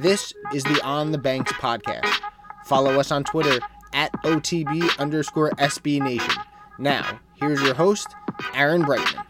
This is the On the Banks podcast. Follow us on Twitter at OTB underscore SB Nation. Now, here's your host, Aaron Breitman.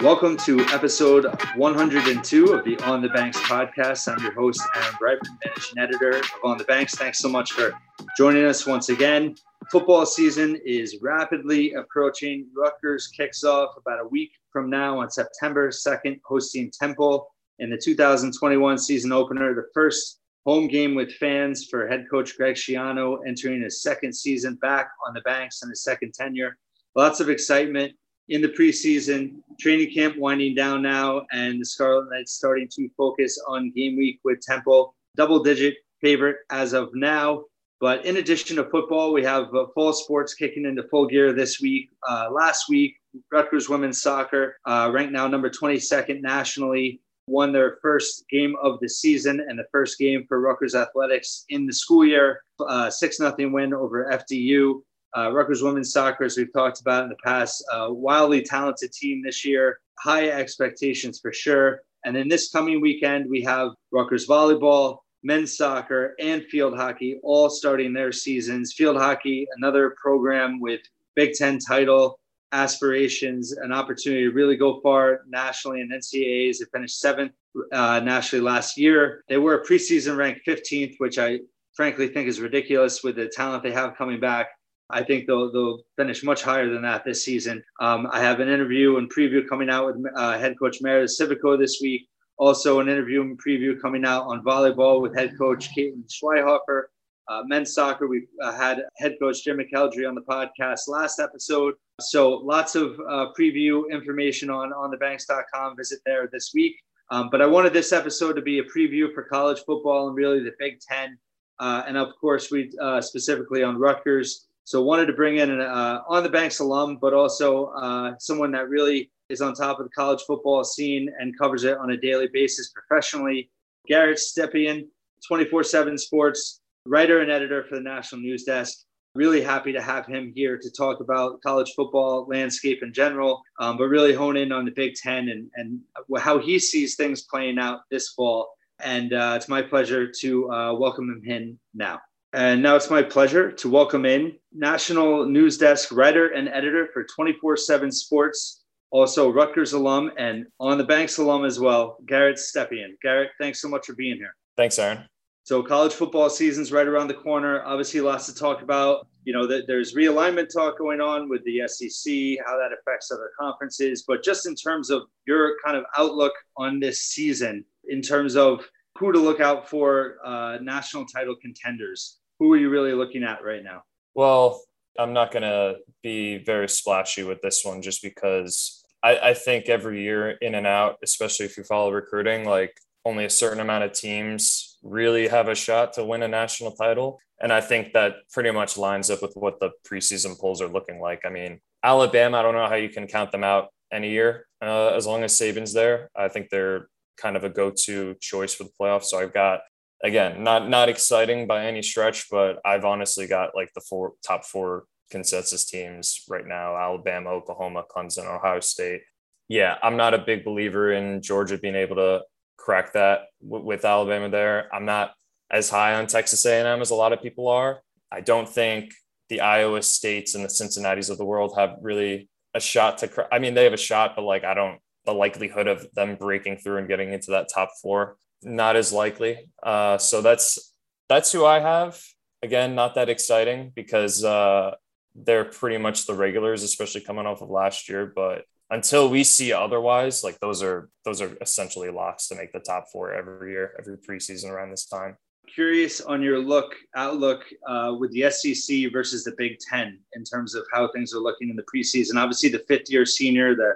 Welcome to episode 102 of the On the Banks podcast. I'm your host, Aaron Breitman, managing editor of On the Banks. Thanks so much for joining us once again. Football season is rapidly approaching. Rutgers kicks off about a week from now on September 2nd, hosting Temple in the 2021 season opener, the first home game with fans for head coach Greg Schiano entering his second season back on the banks in his second tenure. Lots of excitement in the preseason, training camp winding down now, and the Scarlet Knights starting to focus on game week with Temple. Double digit favorite as of now. But in addition to football, we have uh, fall sports kicking into full gear this week. Uh, last week, Rutgers women's soccer, uh, ranked now number 22nd nationally, won their first game of the season and the first game for Rutgers athletics in the school year. Uh, six nothing win over FDU. Uh, Rutgers women's soccer, as we've talked about in the past, uh, wildly talented team this year. High expectations for sure. And then this coming weekend, we have Rutgers volleyball, men's soccer, and field hockey all starting their seasons. Field hockey, another program with Big Ten title aspirations, an opportunity to really go far nationally in NCAAs. They finished seventh uh, nationally last year. They were preseason ranked 15th, which I frankly think is ridiculous with the talent they have coming back. I think they'll, they'll finish much higher than that this season. Um, I have an interview and preview coming out with uh, head coach Meredith Civico this week. Also, an interview and preview coming out on volleyball with head coach Caitlin Schweihofer. Uh, men's soccer, we uh, had head coach Jim McElderry on the podcast last episode. So lots of uh, preview information on onthebanks.com. Visit there this week. Um, but I wanted this episode to be a preview for college football and really the Big Ten, uh, and of course we uh, specifically on Rutgers. So wanted to bring in an uh, on the banks alum, but also someone that really is on top of the college football scene and covers it on a daily basis professionally. Garrett Stepien, 24/7 Sports writer and editor for the National News Desk. Really happy to have him here to talk about college football landscape in general, um, but really hone in on the Big Ten and, and how he sees things playing out this fall. And uh, it's my pleasure to uh, welcome him in now. And now it's my pleasure to welcome in National News Desk writer and editor for 24 7 Sports, also Rutgers alum and on the Banks alum as well, Garrett Stepien. Garrett, thanks so much for being here. Thanks, Aaron. So college football season's right around the corner. Obviously, lots to talk about. You know, that there's realignment talk going on with the SEC, how that affects other conferences. But just in terms of your kind of outlook on this season, in terms of who to look out for uh, national title contenders, who are you really looking at right now? Well, I'm not going to be very splashy with this one just because I, I think every year in and out, especially if you follow recruiting, like only a certain amount of teams really have a shot to win a national title. And I think that pretty much lines up with what the preseason polls are looking like. I mean, Alabama, I don't know how you can count them out any year. Uh, as long as Saban's there, I think they're kind of a go-to choice for the playoffs. So I've got again, not not exciting by any stretch, but I've honestly got like the four top four consensus teams right now: Alabama, Oklahoma, Clemson, Ohio State. Yeah, I'm not a big believer in Georgia being able to crack that w- with Alabama there. I'm not as high on Texas A&M as a lot of people are. I don't think the Iowa States and the Cincinnati's of the world have really a shot to. Cr- I mean, they have a shot, but like I don't. The likelihood of them breaking through and getting into that top four not as likely. Uh, so that's that's who I have. Again, not that exciting because uh, they're pretty much the regulars, especially coming off of last year. But until we see otherwise, like those are those are essentially locks to make the top four every year, every preseason around this time. Curious on your look outlook uh, with the SEC versus the Big Ten in terms of how things are looking in the preseason. Obviously, the fifth year senior, the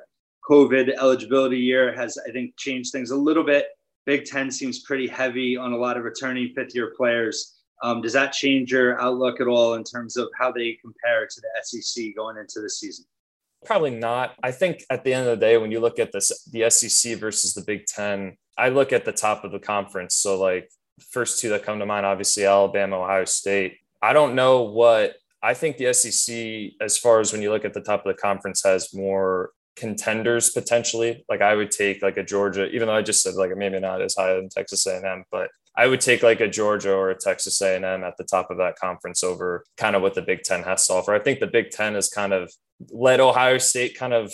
COVID eligibility year has I think changed things a little bit. Big Ten seems pretty heavy on a lot of returning fifth year players. Um, does that change your outlook at all in terms of how they compare to the SEC going into the season? Probably not. I think at the end of the day, when you look at this, the SEC versus the Big Ten, I look at the top of the conference. So, like, first two that come to mind, obviously Alabama, Ohio State. I don't know what I think the SEC, as far as when you look at the top of the conference, has more contenders potentially. Like I would take like a Georgia, even though I just said like maybe not as high in Texas A&M, but I would take like a Georgia or a Texas A&M at the top of that conference over kind of what the Big Ten has to offer. I think the Big Ten is kind of let Ohio State kind of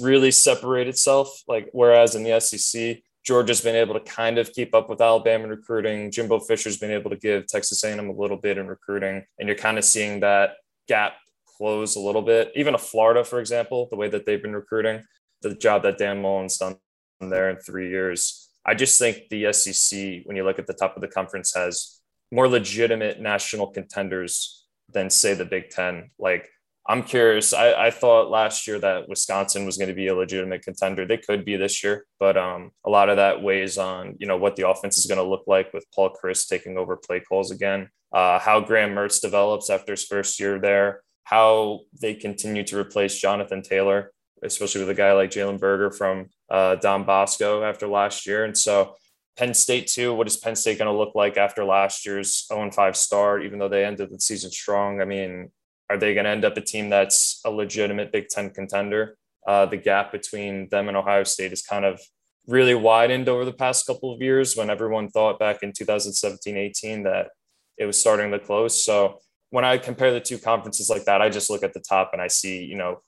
really separate itself. Like whereas in the SEC, Georgia's been able to kind of keep up with Alabama recruiting. Jimbo Fisher's been able to give Texas A&M a little bit in recruiting, and you're kind of seeing that gap close a little bit. Even a Florida, for example, the way that they've been recruiting, the job that Dan Mullen's done there in three years. I just think the SEC, when you look at the top of the conference, has more legitimate national contenders than say the Big Ten. Like I'm curious. I, I thought last year that Wisconsin was going to be a legitimate contender. They could be this year, but um, a lot of that weighs on you know what the offense is going to look like with Paul Chryst taking over play calls again. Uh, how Graham Mertz develops after his first year there how they continue to replace Jonathan Taylor, especially with a guy like Jalen Berger from uh, Don Bosco after last year. And so Penn State too. What is Penn State going to look like after last year's 0-5 start? Even though they ended the season strong, I mean, are they going to end up a team that's a legitimate Big Ten contender? Uh, the gap between them and Ohio State is kind of really widened over the past couple of years. When everyone thought back in 2017-18 that it was starting to close, so when I compare the two conferences like that, I just look at the top and I see, you know,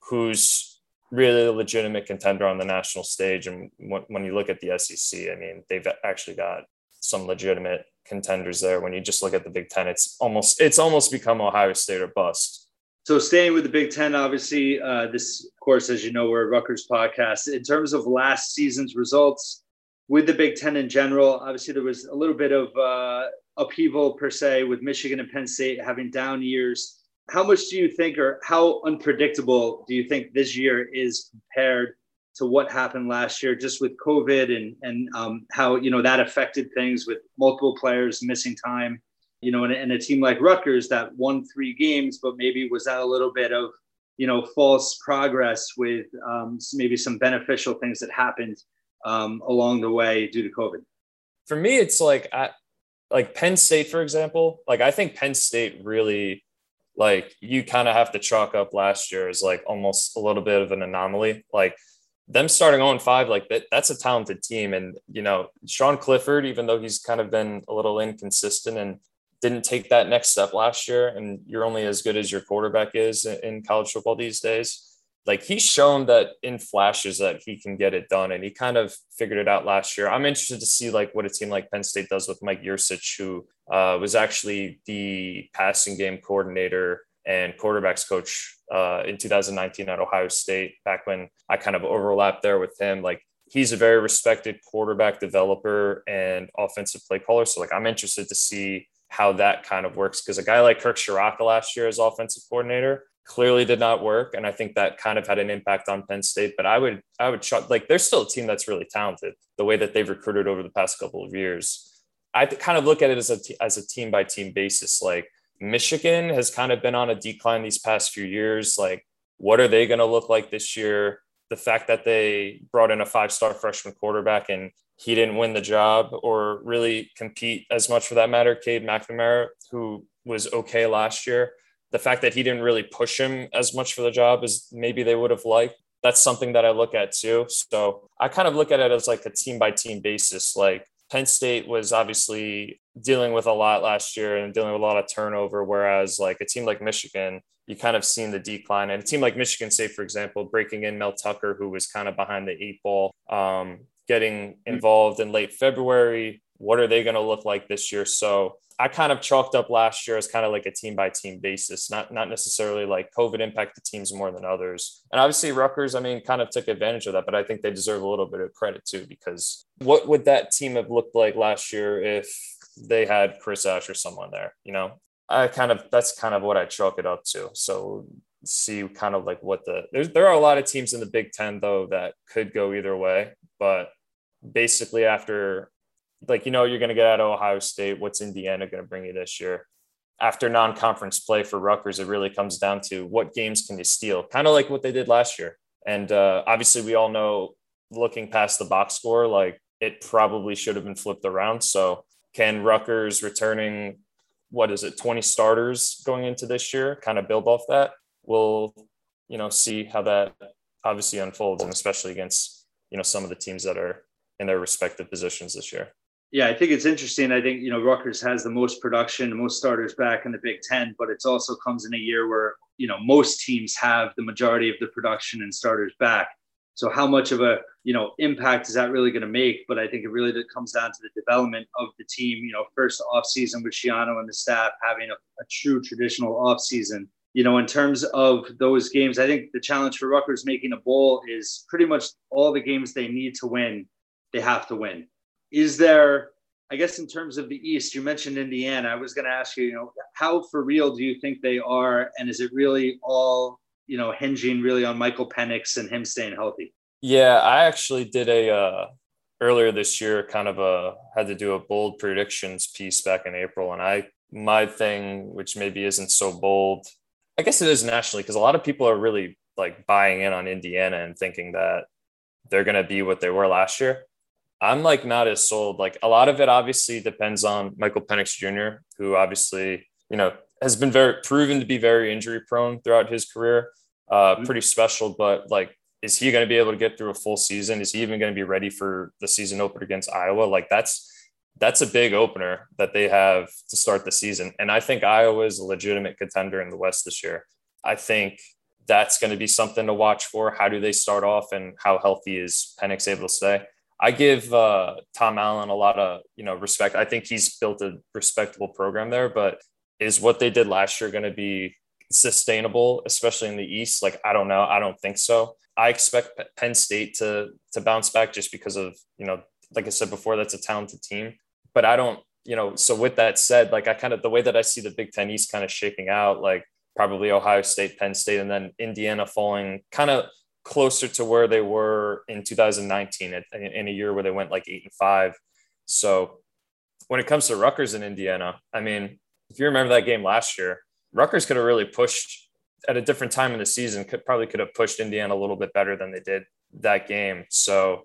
who's really a legitimate contender on the national stage. And when you look at the SEC, I mean, they've actually got some legitimate contenders there. When you just look at the Big Ten, it's almost it's almost become Ohio State or bust. So staying with the Big Ten, obviously, uh, this of course, as you know, we're a Rutgers podcast. In terms of last season's results with the Big Ten in general, obviously there was a little bit of uh, upheaval per se with Michigan and Penn State having down years. How much do you think, or how unpredictable do you think this year is compared to what happened last year, just with COVID and and um, how you know that affected things with multiple players missing time, you know, and, and a team like Rutgers that won three games, but maybe was that a little bit of you know false progress with um, maybe some beneficial things that happened um, along the way due to COVID. For me, it's like I, like Penn State, for example, like I think Penn State really like you kind of have to chalk up last year as like almost a little bit of an anomaly. Like them starting on 5, like that, that's a talented team. And, you know, Sean Clifford, even though he's kind of been a little inconsistent and didn't take that next step last year, and you're only as good as your quarterback is in college football these days like he's shown that in flashes that he can get it done and he kind of figured it out last year. I'm interested to see like what a team like Penn State does with Mike Yurcich, who uh, was actually the passing game coordinator and quarterbacks coach uh, in 2019 at Ohio State back when I kind of overlapped there with him. Like he's a very respected quarterback developer and offensive play caller. So like I'm interested to see how that kind of works because a guy like Kirk Ciarrocca last year as offensive coordinator clearly did not work and i think that kind of had an impact on penn state but i would i would like they're still a team that's really talented the way that they've recruited over the past couple of years i kind of look at it as a as a team by team basis like michigan has kind of been on a decline these past few years like what are they going to look like this year the fact that they brought in a five star freshman quarterback and he didn't win the job or really compete as much for that matter cade mcnamara who was okay last year the fact that he didn't really push him as much for the job as maybe they would have liked. That's something that I look at too. So I kind of look at it as like a team by team basis. Like Penn State was obviously dealing with a lot last year and dealing with a lot of turnover, whereas like a team like Michigan, you kind of seen the decline. And a team like Michigan State, for example, breaking in Mel Tucker, who was kind of behind the eight ball, um, getting involved in late February. What are they going to look like this year? So I kind of chalked up last year as kind of like a team by team basis, not not necessarily like COVID impacted teams more than others. And obviously Rutgers, I mean, kind of took advantage of that, but I think they deserve a little bit of credit too because what would that team have looked like last year if they had Chris Ash or someone there? You know, I kind of that's kind of what I chalk it up to. So see kind of like what the there's there are a lot of teams in the Big Ten though that could go either way, but basically after like you know you're going to get out of Ohio State. What's Indiana going to bring you this year? After non-conference play for Rutgers, it really comes down to what games can you steal, kind of like what they did last year. And uh, obviously, we all know, looking past the box score, like it probably should have been flipped around. So, can Rutgers returning what is it, 20 starters going into this year, kind of build off that? We'll, you know, see how that obviously unfolds, and especially against you know some of the teams that are in their respective positions this year. Yeah, I think it's interesting. I think you know Rutgers has the most production, the most starters back in the Big Ten, but it also comes in a year where you know most teams have the majority of the production and starters back. So how much of a you know impact is that really going to make? But I think it really comes down to the development of the team. You know, first off season with Schiano and the staff having a, a true traditional off season. You know, in terms of those games, I think the challenge for Rutgers making a bowl is pretty much all the games they need to win, they have to win is there I guess in terms of the East, you mentioned Indiana. I was going to ask you, you know, how for real do you think they are, and is it really all, you know, hinging really on Michael Penix and him staying healthy? Yeah, I actually did a uh, earlier this year, kind of a had to do a bold predictions piece back in April, and I my thing, which maybe isn't so bold, I guess it is nationally because a lot of people are really like buying in on Indiana and thinking that they're going to be what they were last year. I'm like not as sold. Like a lot of it obviously depends on Michael Penix Jr., who obviously, you know, has been very proven to be very injury prone throughout his career. Uh, mm-hmm. pretty special, but like, is he going to be able to get through a full season? Is he even going to be ready for the season opener against Iowa? Like that's that's a big opener that they have to start the season. And I think Iowa is a legitimate contender in the West this year. I think that's going to be something to watch for. How do they start off and how healthy is Penix able to stay? I give uh, Tom Allen a lot of you know respect. I think he's built a respectable program there, but is what they did last year going to be sustainable, especially in the East? Like I don't know. I don't think so. I expect Penn State to to bounce back just because of you know, like I said before, that's a talented team. But I don't, you know. So with that said, like I kind of the way that I see the Big Ten East kind of shaping out, like probably Ohio State, Penn State, and then Indiana falling kind of closer to where they were in 2019 in a year where they went like eight and five. So when it comes to Rutgers in Indiana, I mean, if you remember that game last year, Rutgers could have really pushed at a different time in the season, could probably could have pushed Indiana a little bit better than they did that game. So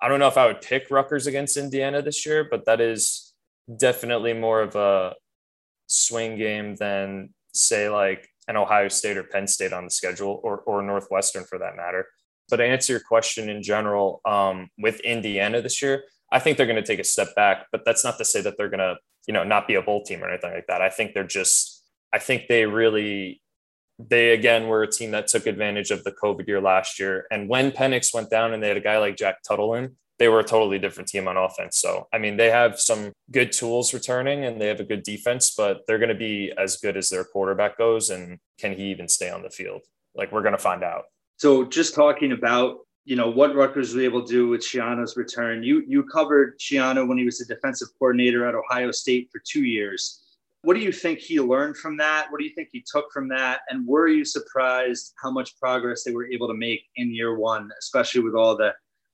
I don't know if I would pick Rutgers against Indiana this year, but that is definitely more of a swing game than say like an Ohio State or Penn State on the schedule, or or Northwestern for that matter. But to answer your question in general, um, with Indiana this year, I think they're going to take a step back. But that's not to say that they're going to, you know, not be a bowl team or anything like that. I think they're just, I think they really, they again were a team that took advantage of the COVID year last year. And when Penix went down and they had a guy like Jack Tuttle in, they were a totally different team on offense. So, I mean, they have some good tools returning and they have a good defense, but they're going to be as good as their quarterback goes. And can he even stay on the field? Like, we're going to find out. So, just talking about you know what Rutgers was able to do with Schiano's return. You you covered Schiano when he was the defensive coordinator at Ohio State for two years. What do you think he learned from that? What do you think he took from that? And were you surprised how much progress they were able to make in year one, especially with all the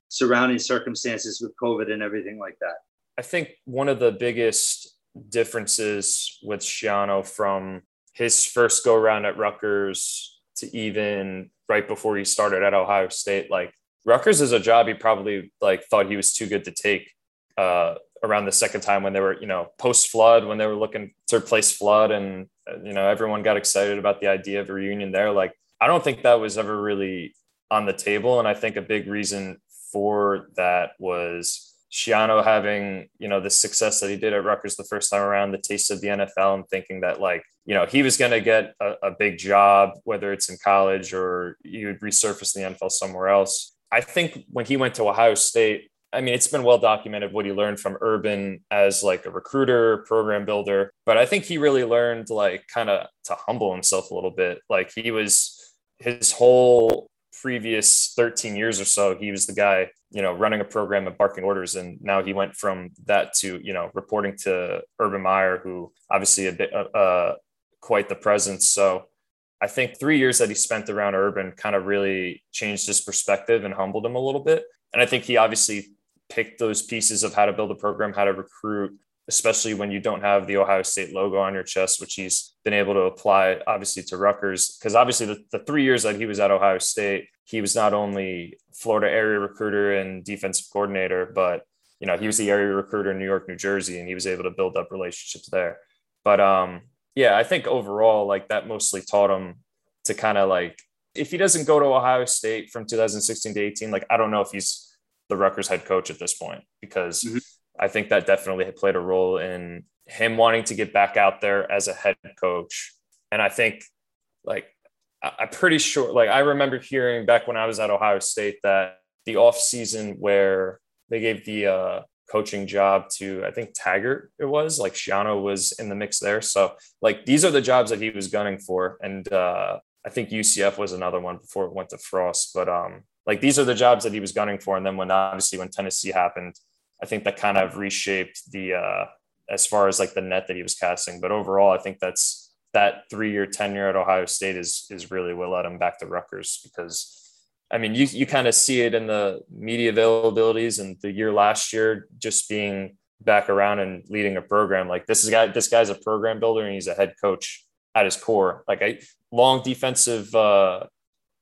surrounding circumstances with COVID and everything like that? I think one of the biggest differences with Schiano from his first go around at Rutgers to even right before he started at Ohio State, like Rutgers is a job he probably like thought he was too good to take uh, around the second time when they were, you know, post flood when they were looking to replace flood and you know everyone got excited about the idea of a reunion there. Like I don't think that was ever really on the table, and I think a big reason for that was Schiano having, you know, the success that he did at Rutgers the first time around, the taste of the NFL, and thinking that, like, you know, he was going to get a, a, big job, whether it's in college or you would resurface the NFL somewhere else. I think when he went to Ohio State, I mean, it's been well documented what he learned from Urban as like a recruiter, program builder, but I think he really learned like kind of to humble himself a little bit. Like he was his whole previous 13 years or so, he was the guy, you know, running a program and barking orders. And now he went from that to, you know, reporting to Urban Meyer, who obviously a bit, uh, uh, quite the presence. So I think three years that he spent around Urban kind of really changed his perspective and humbled him a little bit. And I think he obviously picked those pieces of how to build a program, how to recruit, especially when you don't have the Ohio State logo on your chest, which he's been able to apply obviously to Rutgers. Because obviously, the, the three years that he was at Ohio State, he was not only Florida area recruiter and defensive coordinator, but you know he was the area recruiter in New York, New Jersey, and he was able to build up relationships there. But um, yeah, I think overall, like that mostly taught him to kind of like if he doesn't go to Ohio State from 2016 to 18, like I don't know if he's the Rutgers head coach at this point because mm-hmm. I think that definitely played a role in him wanting to get back out there as a head coach. And I think like I'm pretty sure like I remember hearing back when I was at Ohio State that the off season where they gave the uh, coaching job to I think Taggart it was like Schiano was in the mix there. So like these are the jobs that he was gunning for. And uh, I think UCF was another one before it went to Frost. But um like these are the jobs that he was gunning for. And then when obviously when Tennessee happened, I think that kind of reshaped the uh as far as like the net that he was casting. But overall, I think that's that three year tenure at Ohio State is is really what led him back to Rutgers because I mean, you, you kind of see it in the media availabilities and the year last year just being back around and leading a program. Like this is guy, this guy's a program builder and he's a head coach at his core. Like a long defensive uh,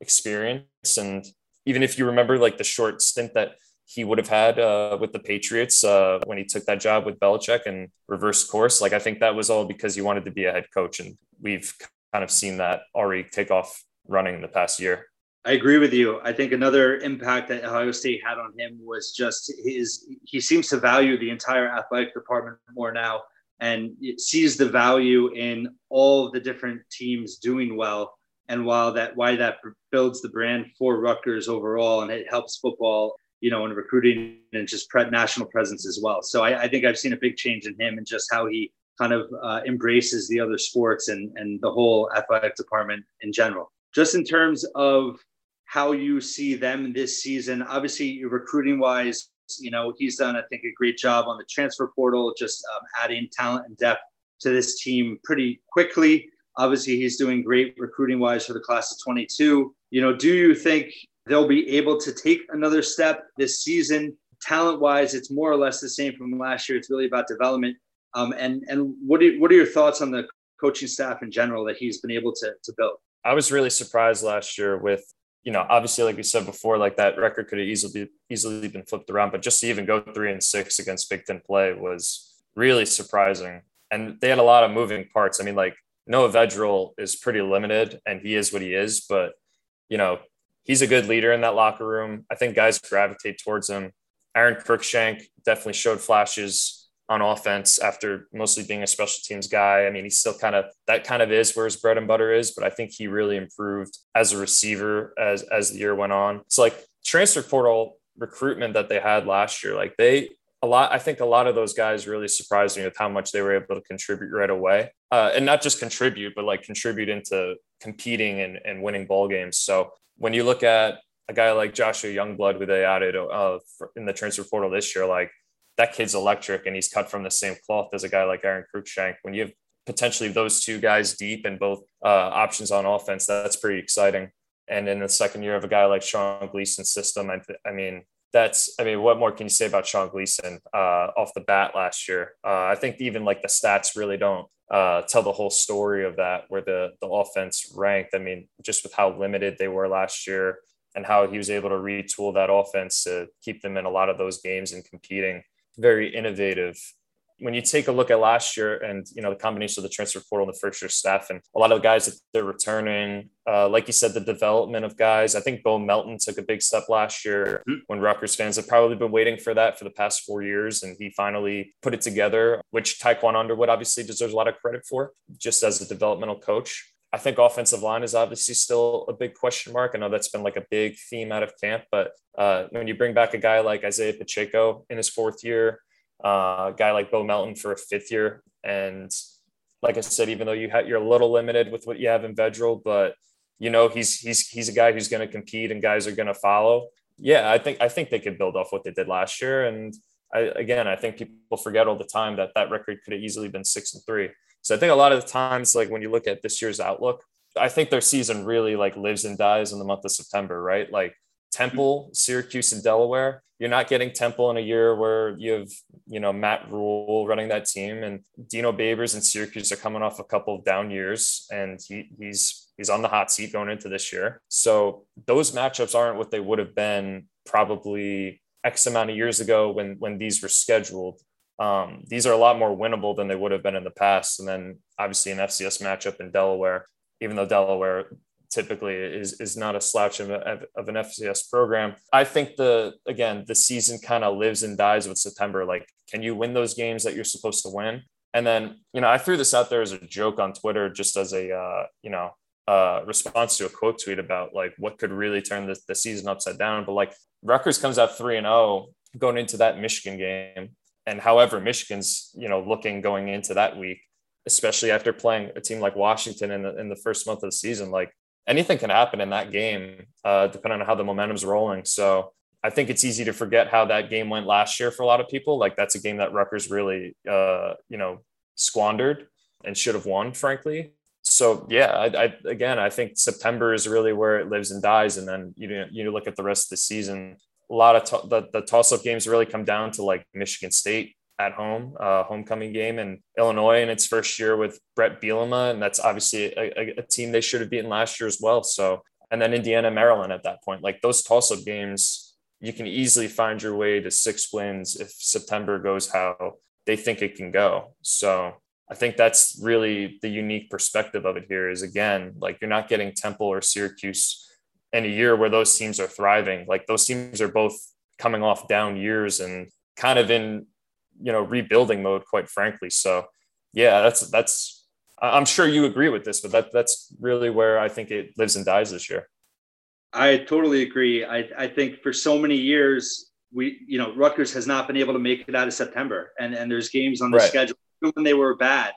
experience, and even if you remember like the short stint that he would have had uh, with the Patriots uh, when he took that job with Belichick and reversed course, like I think that was all because he wanted to be a head coach, and we've kind of seen that already take off running the past year. I agree with you. I think another impact that Ohio State had on him was just his, he seems to value the entire athletic department more now and sees the value in all the different teams doing well. And while that, why that builds the brand for Rutgers overall and it helps football, you know, in recruiting and just pre- national presence as well. So I, I, think I've seen a big change in him and just how he kind of uh, embraces the other sports and, and the whole athletic department in general. Just in terms of how you see them this season. Obviously, recruiting wise, you know, he's done, I think, a great job on the transfer portal, just um, adding talent and depth to this team pretty quickly. Obviously, he's doing great recruiting wise for the class of 22. You know, do you think they'll be able to take another step this season? Talent wise, it's more or less the same from last year. It's really about development. Um, and and what are, what are your thoughts on the coaching staff in general that he's been able to, to build? I was really surprised last year with you know, obviously, like we said before, like that record could have easily easily been flipped around, but just to even go three and six against Big Ten play was really surprising. And they had a lot of moving parts. I mean, like Noah Vedral is pretty limited, and he is what he is, but you know, he's a good leader in that locker room. I think guys gravitate towards him. Aron Cruickshank definitely showed flashes on offense after mostly being a special teams guy. I mean, he's still kind of that kind of is where his bread and butter is, but I think he really improved as a receiver as as the year went on. It's like transfer portal recruitment that they had last year. Like they a lot, I think a lot of those guys really surprised me with how much they were able to contribute right away. Uh, and not just contribute, but like contribute into competing and, and winning ball games. So when you look at a guy like Joshua Youngblood, who they added uh, in the transfer portal this year, like that kid's electric and he's cut from the same cloth as a guy like Aron Cruickshank. When you have potentially those two guys deep and both uh, options on offense, that's pretty exciting. And in the second year of a guy like Sean Gleason's system, I, th- I mean, that's, I mean, what more can you say about Sean Gleason uh, off the bat last year? Uh, I think even like the stats really don't uh, tell the whole story of that, where the, the offense ranked. I mean, just with how limited they were last year and how he was able to retool that offense to keep them in a lot of those games and competing very innovative. When you take a look at last year and you know the combination of the transfer portal and the first year staff and a lot of the guys that they're returning, uh, like you said, the development of guys. I think Bo Melton took a big step last year mm-hmm. when Rutgers fans have probably been waiting for that for the past four years, and he finally put it together, which Tiquan Underwood obviously deserves a lot of credit for, just as a developmental coach. I think offensive line is obviously still a big question mark. I know that's been like a big theme out of camp, but uh, when you bring back a guy like Isaiah Pacheco in his fourth year, uh, a guy like Bo Melton for a fifth year, and like I said, even though you ha- you're a little limited with what you have in Vedral, but you know he's he's he's a guy who's going to compete and guys are going to follow. Yeah, I think I think they could build off what they did last year, and I, again, I think people forget all the time that that record could have easily been six and three. So I think a lot of the times, like when you look at this year's outlook, I think their season really like lives and dies in the month of September, right? Like Temple, Syracuse, and Delaware. You're not getting Temple in a year where you have, you know, Matt Rhule running that team, and Dino Babers and Syracuse are coming off a couple of down years, and he, he's he's on the hot seat going into this year. So those matchups aren't what they would have been probably X amount of years ago when when these were scheduled um, these are a lot more winnable than they would have been in the past. And then obviously an FCS matchup in Delaware, even though Delaware typically is is not a slouch of, of an FCS program. I think the again the season kind of lives and dies with September. Like, can you win those games that you're supposed to win? And then you know I threw this out there as a joke on Twitter, just as a uh, you know uh, response to a quote tweet about like what could really turn the, the season upside down. But like Rutgers comes out three and zero oh going into that Michigan game, and however Michigan's you know looking going into that week, especially after playing a team like Washington in the in the first month of the season, like anything can happen in that game, uh, depending on how the momentum's rolling. So I think it's easy to forget how that game went last year for a lot of people. Like that's a game that Rutgers really, uh, you know, squandered and should have won, frankly. So yeah, I, I, again, I think September is really where it lives and dies, and then you you look at the rest of the season. A lot of to- the, the toss up games really come down to like Michigan State at home, uh, homecoming game, and Illinois in its first year with Bret Bielema, and that's obviously a, a, team they should have beaten last year as well. So, and then Indiana, Maryland at that point, like those toss-up games, you can easily find your way to six wins if September goes how they think it can go. So, I think that's really the unique perspective of it here. Is again, like you're not getting Temple or Syracuse in a year where those teams are thriving. Like those teams are both coming off down years and kind of in you know rebuilding mode quite frankly. So yeah that's that's i'm sure you agree with this but that that's really where i think it lives and dies this year. I totally agree. I i think for so many years we you know Rutgers has not been able to make it out of September. And and there's games on the right. schedule when they were bad.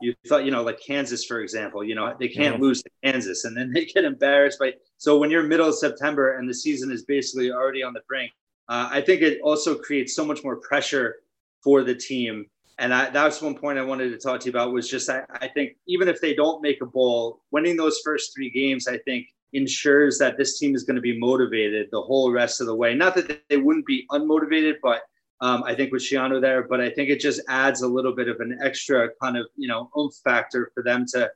You thought you know like Kansas for example you know they can't mm-hmm. lose to Kansas and then they get embarrassed. By so when you're middle of September and the season is basically already on the brink uh, I think it also creates so much more pressure for the team. And I, that was one point I wanted to talk to you about was just I, I think even if they don't make a bowl, winning those first three games, I think ensures that this team is going to be motivated the whole rest of the way. Not that they wouldn't be unmotivated, but um, I think with Schiano there, but I think it just adds a little bit of an extra kind of you know oomph factor for them to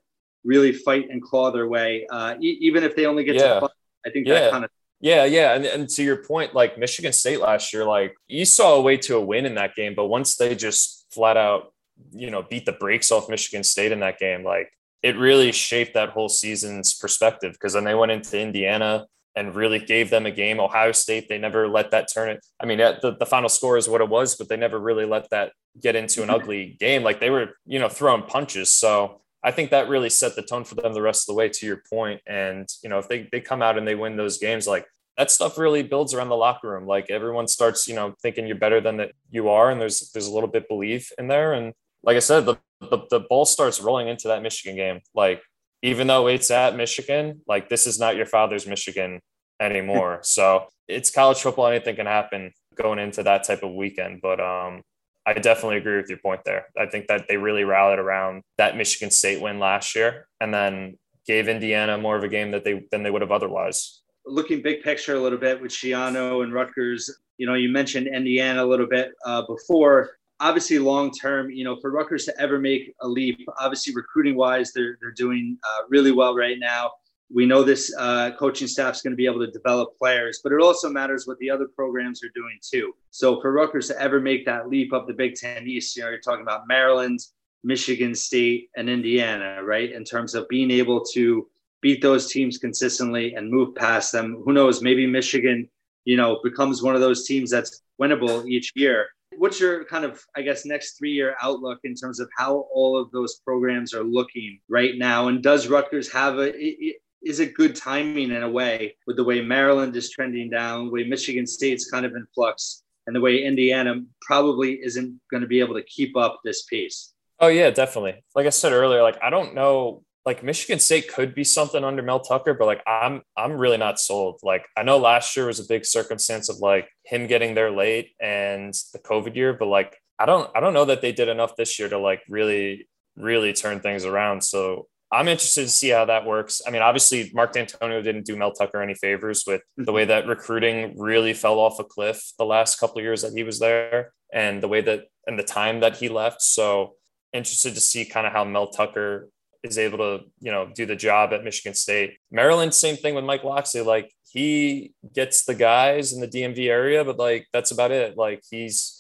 really fight and claw their way, uh, e- even if they only get yeah. to. I think yeah. that kind of yeah, yeah. And, and to your point, like Michigan State last year, like you saw a way to a win in that game, but once they just flat out, you know, beat the brakes off Michigan State in that game, like it really shaped that whole season's perspective because then they went into Indiana and really gave them a game. Ohio State, they never let that turn it. I mean, the, the final score is what it was, but they never really let that get into an mm-hmm. ugly game. Like they were, you know, throwing punches. So I think that really set the tone for them the rest of the way to your point. And, you know, if they, they come out and they win those games, like that stuff really builds around the locker room. Like everyone starts, you know, thinking you're better than that you are. And there's, there's a little bit belief in there. And like I said, the, the, the ball starts rolling into that Michigan game. Like, even though it's at Michigan, like this is not your father's Michigan anymore. so it's college football. Anything can happen going into that type of weekend. But um, I definitely agree with your point there. I think that they really rallied around that Michigan State win last year, and then gave Indiana more of a game that they than they would have otherwise. Looking big picture a little bit with Schiano and Rutgers, you know, you mentioned Indiana a little bit uh, before. Obviously, long term, you know, for Rutgers to ever make a leap, obviously recruiting wise, they're they're doing uh, really well right now we know this uh, coaching staff is going to be able to develop players, but it also matters what the other programs are doing too. So for Rutgers to ever make that leap up the Big Ten East, you know, you're talking about Maryland, Michigan State, and Indiana, right? In terms of being able to beat those teams consistently and move past them. Who knows? Maybe Michigan, you know, becomes one of those teams that's winnable each year. What's your kind of, I guess, next three year outlook in terms of how all of those programs are looking right now? And does Rutgers have a, is it good timing in a way with the way Maryland is trending down, the way Michigan State's kind of in flux, and the way Indiana probably isn't going to be able to keep up this pace? Oh yeah, definitely. Like I said earlier, like I don't know like Michigan State could be something under Mel Tucker, but like I'm I'm really not sold. Like I know last year was a big circumstance of like him getting there late and the COVID year, but like I don't I don't know that they did enough this year to like really really turn things around. So I'm interested to see how that works. I mean, obviously, Mark Dantonio didn't do Mel Tucker any favors with the way mm-hmm. that recruiting really fell off a cliff the last couple of years that he was there, and the way that and the time that he left. So interested to see kind of how Mel Tucker is able to, you know, do the job at Michigan State. Maryland, same thing with Mike Locksley. Like he gets the guys in the DMV area, but like that's about it. Like he's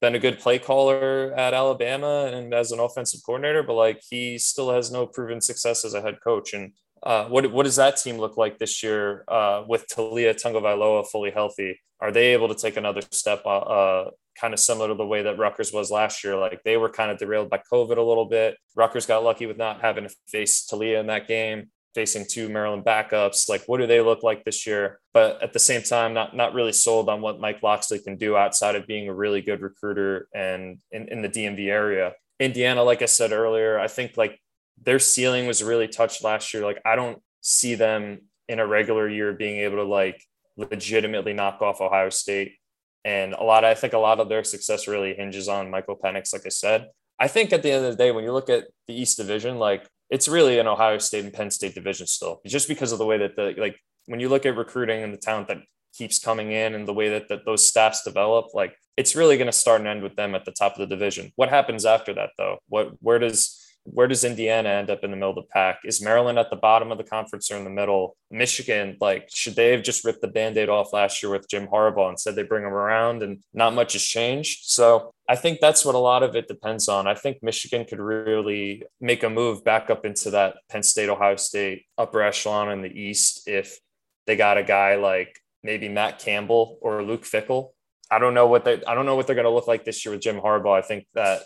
been a good play caller at Alabama and as an offensive coordinator, but like he still has no proven success as a head coach. And Uh, what what does that team look like this year uh, with Taulia Tagovailoa fully healthy? Are they able to take another step, uh, uh, kind of similar to the way that Rutgers was last year? Like they were kind of derailed by COVID a little bit. Rutgers got lucky with not having to face Taulia in that game, facing two Maryland backups. Like what do they look like this year? But at the same time, not not really sold on what Mike Locksley can do outside of being a really good recruiter and in, in the DMV area. Indiana, like I said earlier, I think like their ceiling was really touched last year. Like I don't see them in a regular year being able to like legitimately knock off Ohio State. And a lot, I think a lot of their success really hinges on Michael Penix, like I said. I think at the end of the day, when you look at the East Division, like it's really an Ohio State and Penn State division still, just because of the way that the like when you look at recruiting and the talent that keeps coming in and the way that, that those staffs develop, like it's really going to start and end with them at the top of the division. What happens after that, though? What where does where does Indiana end up in the middle of the pack? Is Maryland at the bottom of the conference or in the middle? Michigan, like, should they have just ripped the band aid off last year with Jim Harbaugh and said they bring him around and not much has changed? So I think that's what a lot of it depends on. I think Michigan could really make a move back up into that Penn State, Ohio State upper echelon in the East if they got a guy like maybe Matt Campbell or Luke Fickell. I don't know what they I don't know what they're going to look like this year with Jim Harbaugh. I think that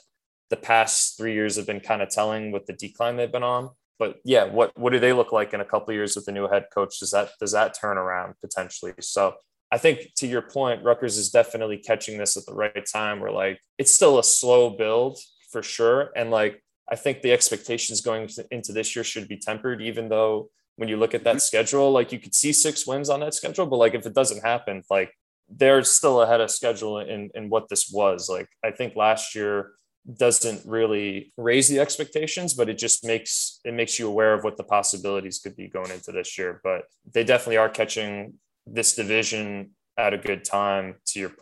the past three years have been kind of telling with the decline they've been on. But yeah, what what do they look like in a couple years with the new head coach? Does that does that turn around potentially? So I think to your point, Rutgers is definitely catching this at the right time. Where like it's still a slow build for sure, and like I think the expectations going into this year should be tempered, even though when you look at that mm-hmm. schedule, like you could see six wins on that schedule, but like if it doesn't happen, like they're still ahead of schedule in in what this was. Like I think last year doesn't really raise the expectations, but it just makes it makes you aware of what the possibilities could be going into this year. But they definitely are catching this division at a good time, to your.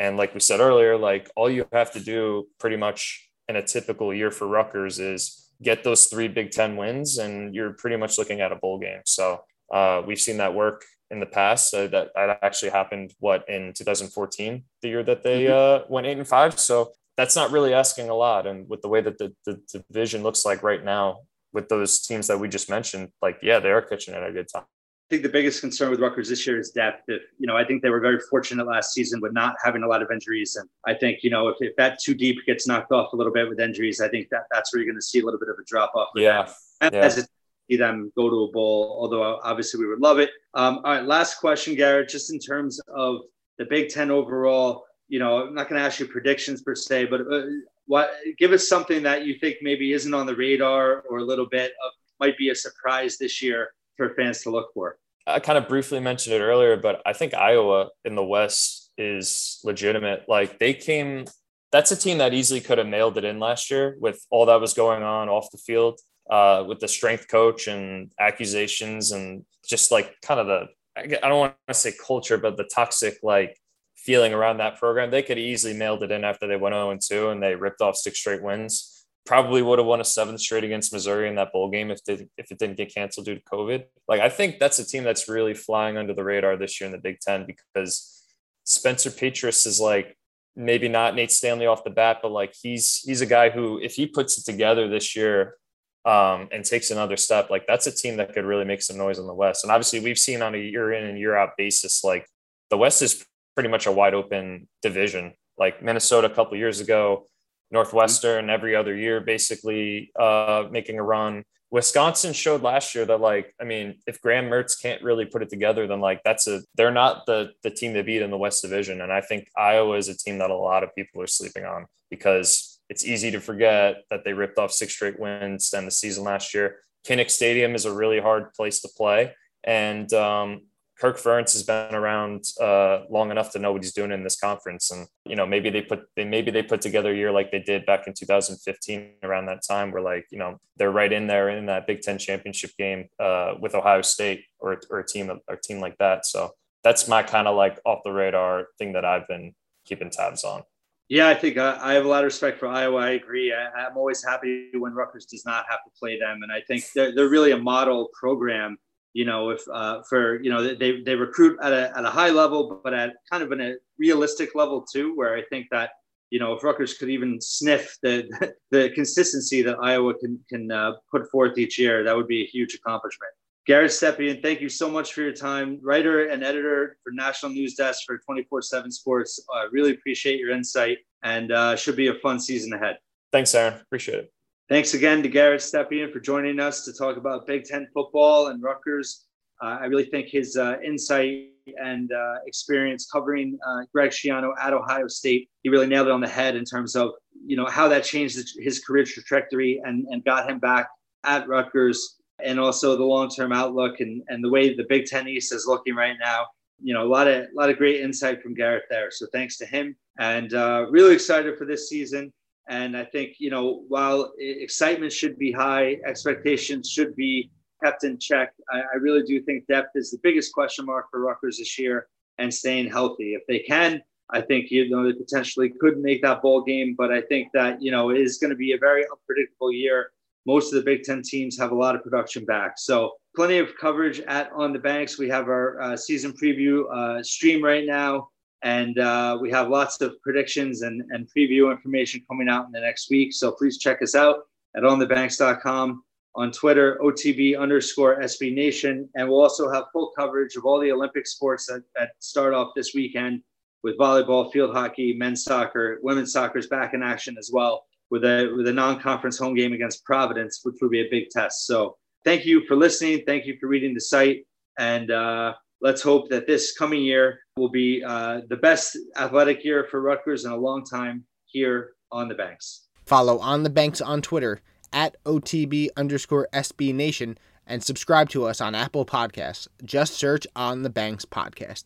And like we said earlier, like all you have to do pretty much in a typical year for Rutgers is get those three Big Ten wins, and you're pretty much looking at a bowl game. So uh, we've seen that work in the past. So that, that actually happened what in 2014, the year that they mm-hmm. uh, went eight and five. So that's not really asking a lot. And with the way that the, the division looks like right now, with those teams that we just mentioned, like, yeah, they are catching it at a good time. I think the biggest concern with Rutgers this year is depth. If you know, I think they were very fortunate last season with not having a lot of injuries, and I think you know if, if that too deep gets knocked off a little bit with injuries, I think that that's where you're going to see a little bit of a drop off. Yeah, yeah. As it see them go to a bowl, although obviously we would love it. Um, all right, last question, Garrett. Just in terms of the Big Ten overall, you know, I'm not going to ask you predictions per se, but uh, what give us something that you think maybe isn't on the radar or a little bit of, might be a surprise this year for fans to look for. I kind of briefly mentioned it earlier, but I think Iowa in the West is legitimate. Like they came, that's a team that easily could have mailed it in last year with all that was going on off the field, uh, with the strength coach and accusations and just like kind of the, I don't want to say culture, but the toxic like feeling around that program. They could easily mailed it in after they went 0 2 and they ripped off six straight wins. Probably would have won a seventh straight against Missouri in that bowl game if they, if it didn't get canceled due to COVID. Like I think that's a team that's really flying under the radar this year in the Big Ten because Spencer Petras is like maybe not Nate Stanley off the bat, but like he's he's a guy who if he puts it together this year um, and takes another step, like that's a team that could really make some noise in the West. And obviously, we've seen on a year in and year out basis, like the West is pretty much a wide open division. Like Minnesota a couple years ago, Northwestern every other year, basically uh, making a run. Wisconsin showed last year that like I mean, if Graham Mertz can't really put it together, then like that's a they're not the the team to beat in the West Division. And I think Iowa is a team that a lot of people are sleeping on because it's easy to forget that they ripped off six straight wins end the season last year. Kinnick Stadium is a really hard place to play, and um, Kirk Ferentz has been around uh, long enough to know what he's doing in this conference, and you know maybe they put they maybe they put together a year like they did back in 2015 around that time, where like you know they're right in there in that Big Ten championship game uh, with Ohio State or or a team or a team like that. So that's my kind of like off the radar thing that I've been keeping tabs on. Yeah, I think I, I have a lot of respect for Iowa. I agree. I, am always happy when Rutgers does not have to play them, and I think they're, they're really a model program you know, if uh, for you know they they recruit at a at a high level, but at kind of in a realistic level too, where I think that you know, if Rutgers could even sniff the the consistency that Iowa can can uh, put forth each year, that would be a huge accomplishment. Garrett Stepien, thank you so much for your time. Writer and editor for National News Desk for 24 7 Sports. I uh, really appreciate your insight and uh, should be a fun season ahead. Thanks, Aaron. Appreciate it. Thanks again to Garrett Stepien for joining us to talk about Big Ten football and Rutgers. Uh, I really think his uh, insight and uh, experience covering uh, Greg Schiano at Ohio State, he really nailed it on the head in terms of you know how that changed his career trajectory and, and got him back at Rutgers and also the long-term outlook and, and the way the Big Ten East is looking right now. You know, a lot of a lot of great insight from Garrett there. So thanks to him, and uh, really excited for this season. And I think you know, while excitement should be high, expectations should be kept in check. I, I really do think depth is the biggest question mark for Rutgers this year, and staying healthy. If they can, I think you know they potentially could make that bowl game. But I think that you know it is going to be a very unpredictable year most of the Big Ten teams have a lot of production back. So plenty of coverage at On the Banks. We have our uh, season preview uh, stream right now, and uh, we have lots of predictions and, and preview information coming out in the next week. So please check us out at onthebanks.com on Twitter, OTB underscore SB Nation. And we'll also have full coverage of all the Olympic sports that, that start off this weekend with volleyball, field hockey, men's soccer, women's soccer is back in action as well with a with a non-conference home game against Providence, which will be a big test. So thank you for listening. Thank you for reading the site, and uh, let's hope that this coming year will be uh, the best athletic year for Rutgers in a long time here on the Banks. Follow on the Banks on Twitter at OTB underscore SB Nation and subscribe to us on Apple Podcasts. Just search on the Banks podcast.